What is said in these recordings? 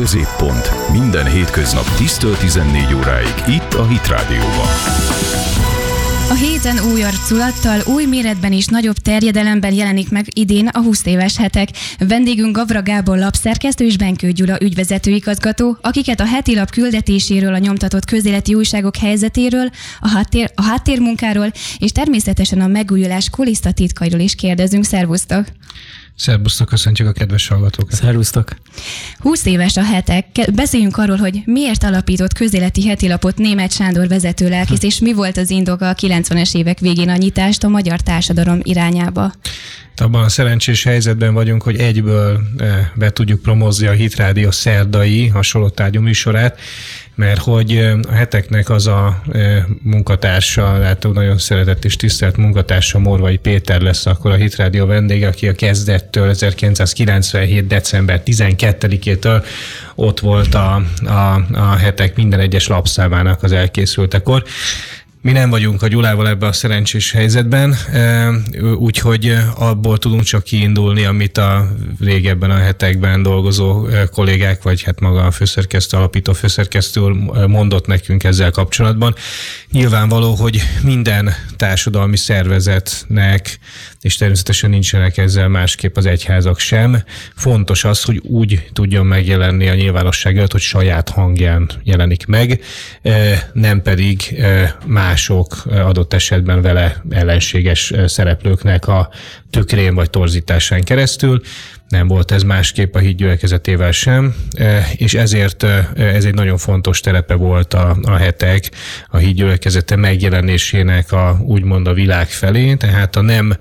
Középpont. Minden hétköznap 10 14 óráig itt a Hit Rádióban. A héten új arculattal, új méretben és nagyobb terjedelemben jelenik meg idén a 20 éves hetek. Vendégünk Gavra Gábor lapszerkesztő és Benkő Gyula ügyvezető igazgató, akiket a heti lap küldetéséről, a nyomtatott közéleti újságok helyzetéről, a, háttér, a háttérmunkáról és természetesen a megújulás kulisztatitkairól is kérdezünk. Szervusztok! Szerbusztok, köszöntjük a kedves hallgatókat. Szervusztok. 20 éves a hetek. Beszéljünk arról, hogy miért alapított közéleti hetilapot német Sándor vezető lelkész, és mi volt az indoka a 90-es évek végén a nyitást a magyar társadalom irányába. Abban a szerencsés helyzetben vagyunk, hogy egyből eh, be tudjuk promozni a Hitrádió szerdai hasonló tárgyú műsorát, mert hogy a heteknek az a munkatársa, látom nagyon szeretett és tisztelt munkatársa Morvai Péter lesz akkor a Hitrádió vendége, aki a kezdettől 1997. december 12-től ott volt a, a, a hetek minden egyes lapszámának az elkészültekor. Mi nem vagyunk a Gyulával ebben a szerencsés helyzetben, úgyhogy abból tudunk csak kiindulni, amit a régebben a hetekben dolgozó kollégák, vagy hát maga a főszerkesztő, alapító főszerkesztő mondott nekünk ezzel kapcsolatban. Nyilvánvaló, hogy minden társadalmi szervezetnek, és természetesen nincsenek ezzel másképp az egyházak sem, fontos az, hogy úgy tudjon megjelenni a nyilvánosság előtt, hogy saját hangján jelenik meg, nem pedig más mások adott esetben vele ellenséges szereplőknek a tükrén vagy torzításán keresztül. Nem volt ez másképp a híd gyülekezetével sem, és ezért ez egy nagyon fontos terepe volt a, a hetek a híd gyülekezete megjelenésének a úgymond a világ felé, tehát a nem,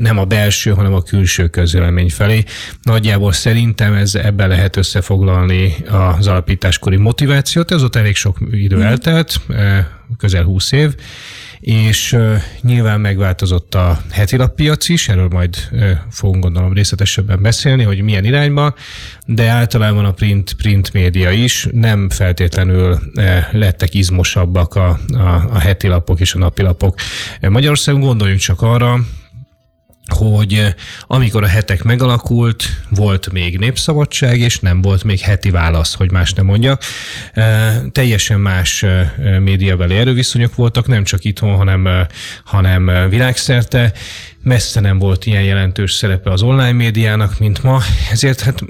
nem a belső, hanem a külső közvélemény felé. Nagyjából szerintem ez ebben lehet összefoglalni az alapításkori motivációt, ez ott elég sok idő mm. eltelt, közel 20 év, és nyilván megváltozott a heti lappiac is, erről majd fogunk gondolom részletesebben beszélni, hogy milyen irányba, de általában a print, print média is nem feltétlenül lettek izmosabbak a, a, a heti lapok és a napilapok. Magyarországon gondoljunk csak arra, hogy eh, amikor a hetek megalakult, volt még népszabadság, és nem volt még heti válasz, hogy más nem mondjak. Eh, teljesen más eh, médiabeli erőviszonyok voltak, nem csak itthon, hanem, hanem világszerte, messze nem volt ilyen jelentős szerepe az online médiának, mint ma, ezért hát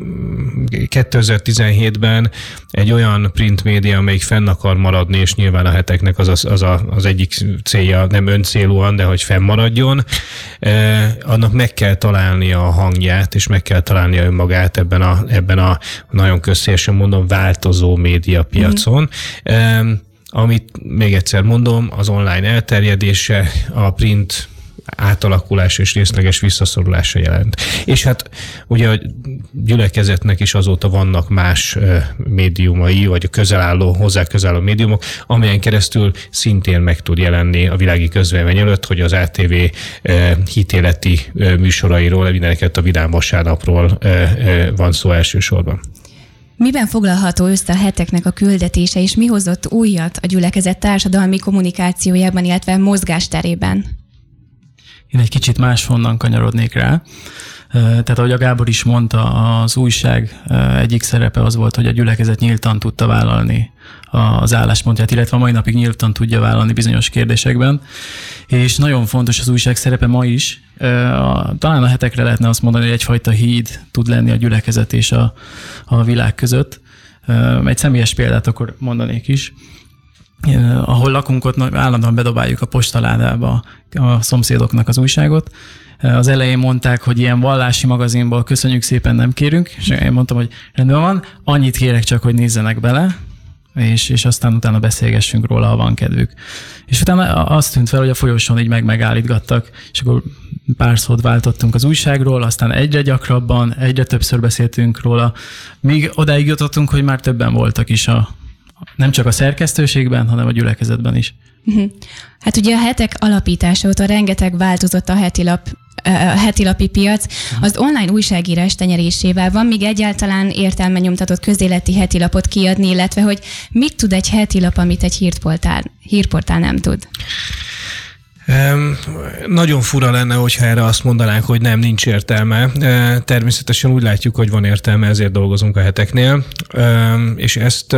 2017-ben egy olyan print média, amelyik fenn akar maradni, és nyilván a heteknek az, az, az, a, az egyik célja nem öncélúan, de hogy fennmaradjon, eh, annak meg kell találnia a hangját, és meg kell találnia önmagát ebben a, ebben a nagyon közszélesen mondom, változó médiapiacon. Mm. Eh, amit még egyszer mondom, az online elterjedése, a print átalakulás és részleges visszaszorulása jelent. És hát ugye a gyülekezetnek is azóta vannak más médiumai, vagy a közelálló, hozzá közelálló médiumok, amelyen keresztül szintén meg tud jelenni a világi közvélemény előtt, hogy az ATV hitéleti műsorairól, mindeneket a Vidám vasárnapról van szó elsősorban. Miben foglalható össze a heteknek a küldetése, és mi hozott újat a gyülekezet társadalmi kommunikációjában, illetve mozgásterében? Én egy kicsit máshonnan kanyarodnék rá. Tehát ahogy a Gábor is mondta, az újság egyik szerepe az volt, hogy a gyülekezet nyíltan tudta vállalni az álláspontját, illetve a mai napig nyíltan tudja vállalni bizonyos kérdésekben. És nagyon fontos az újság szerepe ma is. Talán a hetekre lehetne azt mondani, hogy egyfajta híd tud lenni a gyülekezet és a, a világ között. Egy személyes példát akkor mondanék is ahol lakunk, ott állandóan bedobáljuk a postaládába a szomszédoknak az újságot. Az elején mondták, hogy ilyen vallási magazinból köszönjük szépen, nem kérünk, és én mondtam, hogy rendben van, annyit kérek csak, hogy nézzenek bele, és, és aztán utána beszélgessünk róla, ha van kedvük. És utána azt tűnt fel, hogy a folyosón így meg megállítgattak, és akkor pár szót váltottunk az újságról, aztán egyre gyakrabban, egyre többször beszéltünk róla, míg odáig jutottunk, hogy már többen voltak is a, nem csak a szerkesztőségben, hanem a gyülekezetben is. Uh-huh. Hát ugye a hetek alapítása óta rengeteg változott a heti lap a hetilapi piac, uh-huh. az online újságírás tenyerésével van még egyáltalán értelme nyomtatott közéleti hetilapot kiadni, illetve hogy mit tud egy hetilap, amit egy hírportál, hírportál nem tud? Nagyon fura lenne, hogyha erre azt mondanánk, hogy nem, nincs értelme. Természetesen úgy látjuk, hogy van értelme, ezért dolgozunk a heteknél, és ezt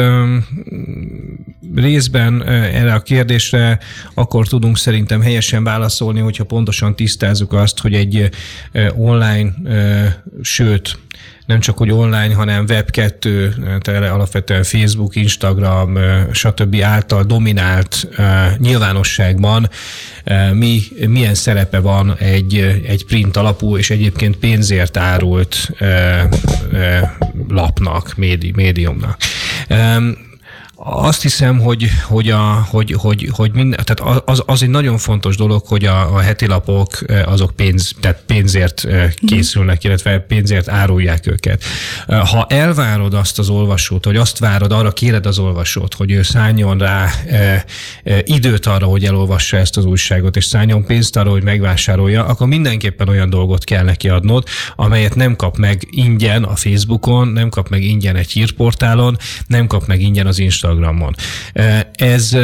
részben erre a kérdésre akkor tudunk szerintem helyesen válaszolni, hogyha pontosan tisztázzuk azt, hogy egy online, sőt, nem csak hogy online, hanem Web2, tehát alapvetően Facebook, Instagram, stb. által dominált nyilvánosságban mi, milyen szerepe van egy, egy print alapú és egyébként pénzért árult lapnak, médi, médiumnak. Azt hiszem, hogy, hogy, a, hogy, hogy, hogy minden, tehát az, az egy nagyon fontos dolog, hogy a, a heti lapok azok pénz, tehát pénzért készülnek, illetve pénzért árulják őket. Ha elvárod azt az olvasót, hogy azt várod, arra kéred az olvasót, hogy ő szálljon rá e, e, időt arra, hogy elolvassa ezt az újságot, és szálljon pénzt arra, hogy megvásárolja, akkor mindenképpen olyan dolgot kell neki adnod, amelyet nem kap meg ingyen a Facebookon, nem kap meg ingyen egy hírportálon, nem kap meg ingyen az Instagramon Instagramon. Ez,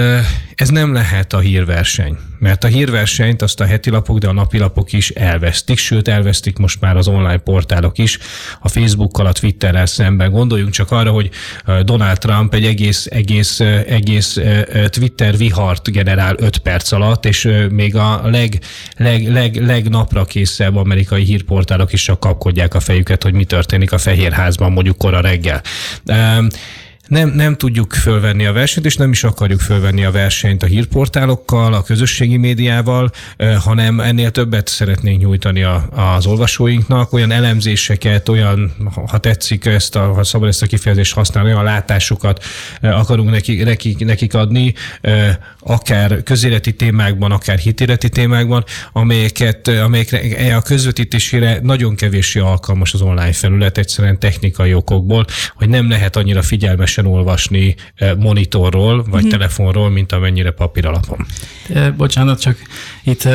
ez nem lehet a hírverseny, mert a hírversenyt azt a heti lapok, de a napi lapok is elvesztik, sőt elvesztik most már az online portálok is a Facebookkal, a Twitterrel szemben. Gondoljunk csak arra, hogy Donald Trump egy egész, egész, egész Twitter vihart generál 5 perc alatt, és még a leg, leg, leg, legnapra készebb amerikai hírportálok is csak kapkodják a fejüket, hogy mi történik a Fehérházban mondjuk kora reggel nem, nem tudjuk fölvenni a versenyt, és nem is akarjuk fölvenni a versenyt a hírportálokkal, a közösségi médiával, hanem ennél többet szeretnénk nyújtani a, az olvasóinknak, olyan elemzéseket, olyan, ha tetszik ezt, a, ha szabad ezt a kifejezést használni, olyan látásokat akarunk nekik, nekik, nekik adni, akár közéleti témákban, akár hitéleti témákban, amelyeket, amelyekre a közvetítésére nagyon kevéssé alkalmas az online felület, egyszerűen technikai okokból, hogy nem lehet annyira figyelmesen olvasni eh, monitorról, vagy uh-huh. telefonról, mint amennyire papír alapon. Bocsánat, csak itt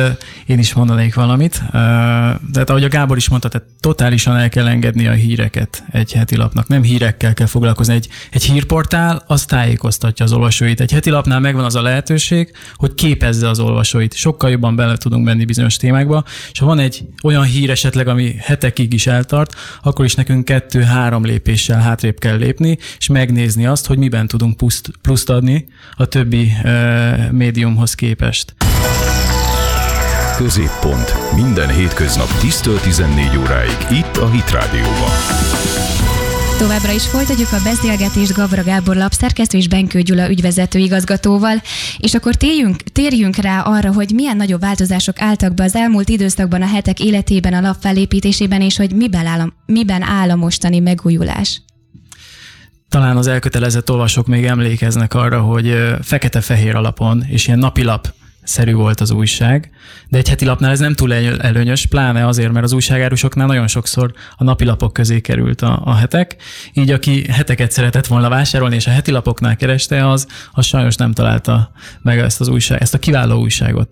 én is mondanék valamit. Tehát ahogy a Gábor is mondta, tehát totálisan el kell engedni a híreket egy heti lapnak. Nem hírekkel kell foglalkozni. Egy, egy hírportál az tájékoztatja az olvasóit. Egy heti lapnál megvan az a lehetőség, hogy képezze az olvasóit. Sokkal jobban bele tudunk menni bizonyos témákba, és ha van egy olyan hír esetleg, ami hetekig is eltart, akkor is nekünk kettő-három lépéssel hátrébb kell lépni, és megnézni azt, hogy miben tudunk pluszt, adni a többi médiumhoz képest. Középpont. Minden hétköznap 10-14 óráig itt a Hit Rádióban. Továbbra is folytatjuk a beszélgetést Gavra Gábor lapszerkesztő és Benkő Gyula ügyvezető igazgatóval, és akkor térjünk, térjünk rá arra, hogy milyen nagyobb változások álltak be az elmúlt időszakban a hetek életében, a lap felépítésében, és hogy miben áll, miben áll a mostani megújulás. Talán az elkötelezett olvasók még emlékeznek arra, hogy fekete-fehér alapon és ilyen napilap szerű volt az újság, de egy heti lapnál ez nem túl előnyös, pláne azért, mert az újságárusoknál nagyon sokszor a napilapok közé került a, a hetek, így aki heteket szeretett volna vásárolni, és a heti lapoknál kereste, az, az sajnos nem találta meg ezt az újság, ezt a kiváló újságot.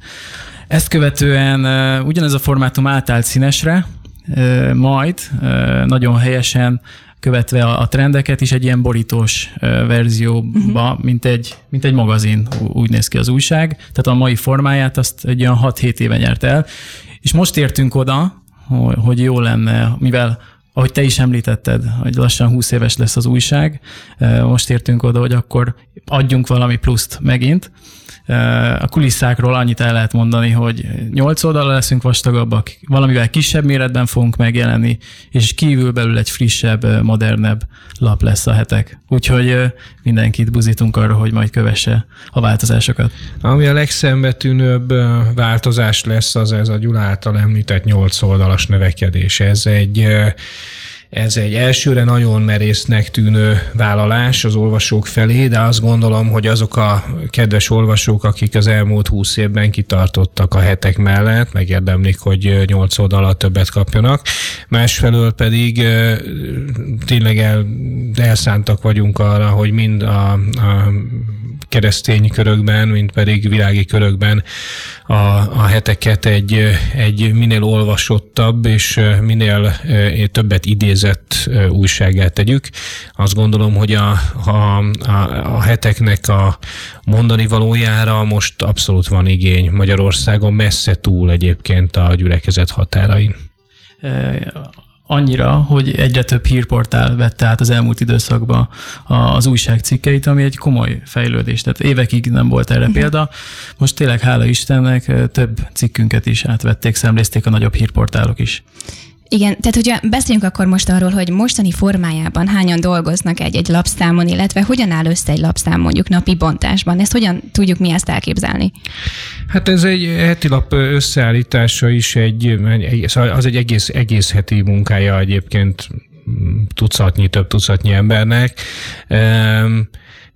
Ezt követően ugyanez a formátum átállt színesre, majd nagyon helyesen követve a trendeket is egy ilyen borítós verzióba, uh-huh. mint, egy, mint egy magazin, úgy néz ki az újság. Tehát a mai formáját azt egy olyan 6-7 éve nyert el. És most értünk oda, hogy jó lenne, mivel ahogy te is említetted, hogy lassan 20 éves lesz az újság, most értünk oda, hogy akkor adjunk valami pluszt megint, a kulisszákról annyit el lehet mondani, hogy 8 oldalra leszünk vastagabbak, valamivel kisebb méretben fogunk megjelenni, és kívül belül egy frissebb, modernebb lap lesz a hetek. Úgyhogy mindenkit buzítunk arra, hogy majd kövesse a változásokat. Ami a legszembetűnőbb változás lesz, az ez a Gyula által említett 8 oldalas növekedés. Ez egy ez egy elsőre nagyon merésznek tűnő vállalás az olvasók felé, de azt gondolom, hogy azok a kedves olvasók, akik az elmúlt húsz évben kitartottak a hetek mellett, megérdemlik, hogy nyolc oldalat többet kapjanak. Másfelől pedig tényleg el, elszántak vagyunk arra, hogy mind a, a keresztény körökben, mint pedig világi körökben a, a heteket egy, egy minél olvasottabb és minél többet idézett újságát tegyük. Azt gondolom, hogy a, a, a heteknek a mondani valójára most abszolút van igény Magyarországon, messze túl egyébként a gyülekezet határain annyira, hogy egyre több hírportál vette át az elmúlt időszakban az újság cikkeit, ami egy komoly fejlődés. Tehát évekig nem volt erre példa. Most tényleg hála Istennek több cikkünket is átvették, szemlézték a nagyobb hírportálok is. Igen, tehát hogyha beszéljünk akkor most arról, hogy mostani formájában hányan dolgoznak egy-egy lapszámon, illetve hogyan áll össze egy lapszám mondjuk napi bontásban, ezt hogyan tudjuk mi ezt elképzelni? Hát ez egy heti lap összeállítása is egy, szóval az egy egész, egész heti munkája egyébként tucatnyi, több tucatnyi embernek. Um,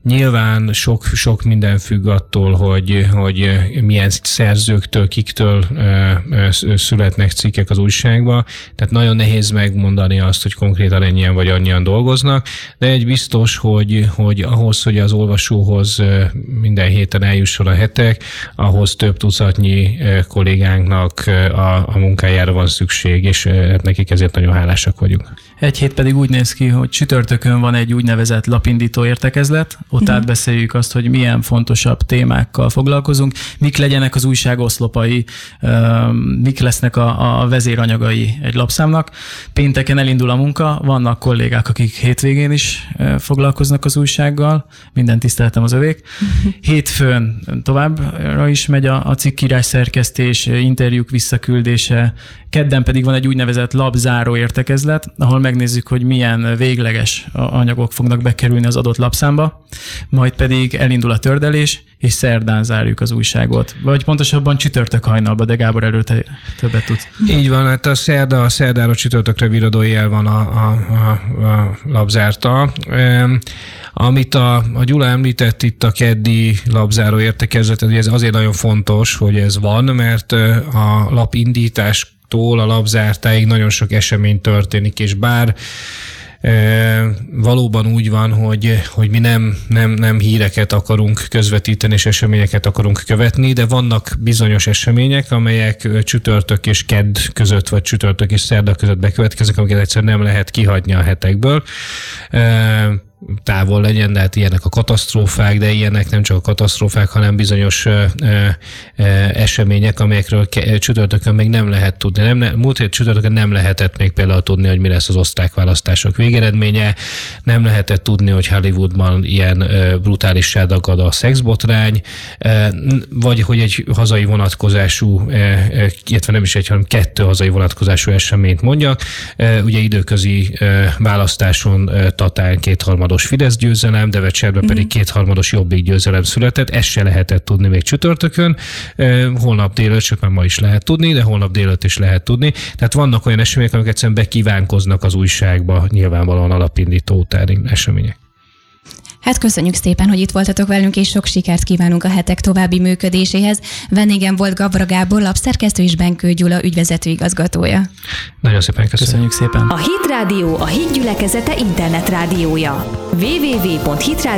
Nyilván sok, sok minden függ attól, hogy, hogy milyen szerzőktől, kiktől születnek cikkek az újságba, tehát nagyon nehéz megmondani azt, hogy konkrétan ennyien vagy annyian dolgoznak, de egy biztos, hogy, hogy ahhoz, hogy az olvasóhoz minden héten eljusson a hetek, ahhoz több tucatnyi kollégánknak a, a munkájára van szükség, és hát nekik ezért nagyon hálásak vagyunk. Egy hét pedig úgy néz ki, hogy csütörtökön van egy úgynevezett lapindító értekezlet, ott uh-huh. átbeszéljük azt, hogy milyen fontosabb témákkal foglalkozunk, mik legyenek az újság oszlopai, mik lesznek a, a vezéranyagai egy lapszámnak. Pénteken elindul a munka, vannak kollégák, akik hétvégén is foglalkoznak az újsággal, minden tiszteletem az övék. Uh-huh. Hétfőn továbbra is megy a, a cikkírás szerkesztés, interjúk visszaküldése, kedden pedig van egy úgynevezett labzáró értekezlet, ahol megnézzük, hogy milyen végleges anyagok fognak bekerülni az adott lapszámba majd pedig elindul a tördelés, és szerdán zárjuk az újságot. Vagy pontosabban csütörtök hajnalba, de Gábor előtte többet tudsz. Így van, hát a szerda, a szerdára csütörtökre viradójel van a, a, a, a labzárta. Amit a, a Gyula említett itt a keddi labzáró értekezlet, ez azért nagyon fontos, hogy ez van, mert a lapindítástól a labzártáig nagyon sok esemény történik, és bár valóban úgy van, hogy, hogy mi nem, nem, nem híreket akarunk közvetíteni, és eseményeket akarunk követni, de vannak bizonyos események, amelyek csütörtök és kedd között, vagy csütörtök és szerda között bekövetkeznek, amiket egyszerűen nem lehet kihagyni a hetekből távol legyen, de hát ilyenek a katasztrófák, de ilyenek nem csak a katasztrófák, hanem bizonyos ö, ö, események, amelyekről ke, csütörtökön még nem lehet tudni. Nem, múlt hét csütörtökön nem lehetett még például tudni, hogy mi lesz az osztrák választások végeredménye, nem lehetett tudni, hogy Hollywoodban ilyen brutális dagad a szexbotrány, ö, vagy hogy egy hazai vonatkozású, ö, ö, illetve nem is egy, hanem kettő hazai vonatkozású eseményt mondjak. Ö, ugye időközi ö, választáson ö, Tatán kétharmad kétharmados Fidesz győzelem, Devecserben pedig mhm. kétharmados Jobbik győzelem született. Ezt se lehetett tudni még csütörtökön. Holnap délőtt, sőt már ma is lehet tudni, de holnap délőtt is lehet tudni. Tehát vannak olyan események, amik egyszerűen bekívánkoznak az újságba, nyilvánvalóan alapindító utáni események. Hát köszönjük szépen, hogy itt voltatok velünk, és sok sikert kívánunk a hetek további működéséhez. Vendégem volt Gabra Gábor, lapszerkesztő és Benkő Gyula ügyvezető igazgatója. Nagyon szépen köszönjük. köszönjük szépen. A Hit Rádió a Hit gyülekezete internetrádiója. www.hitradio.hu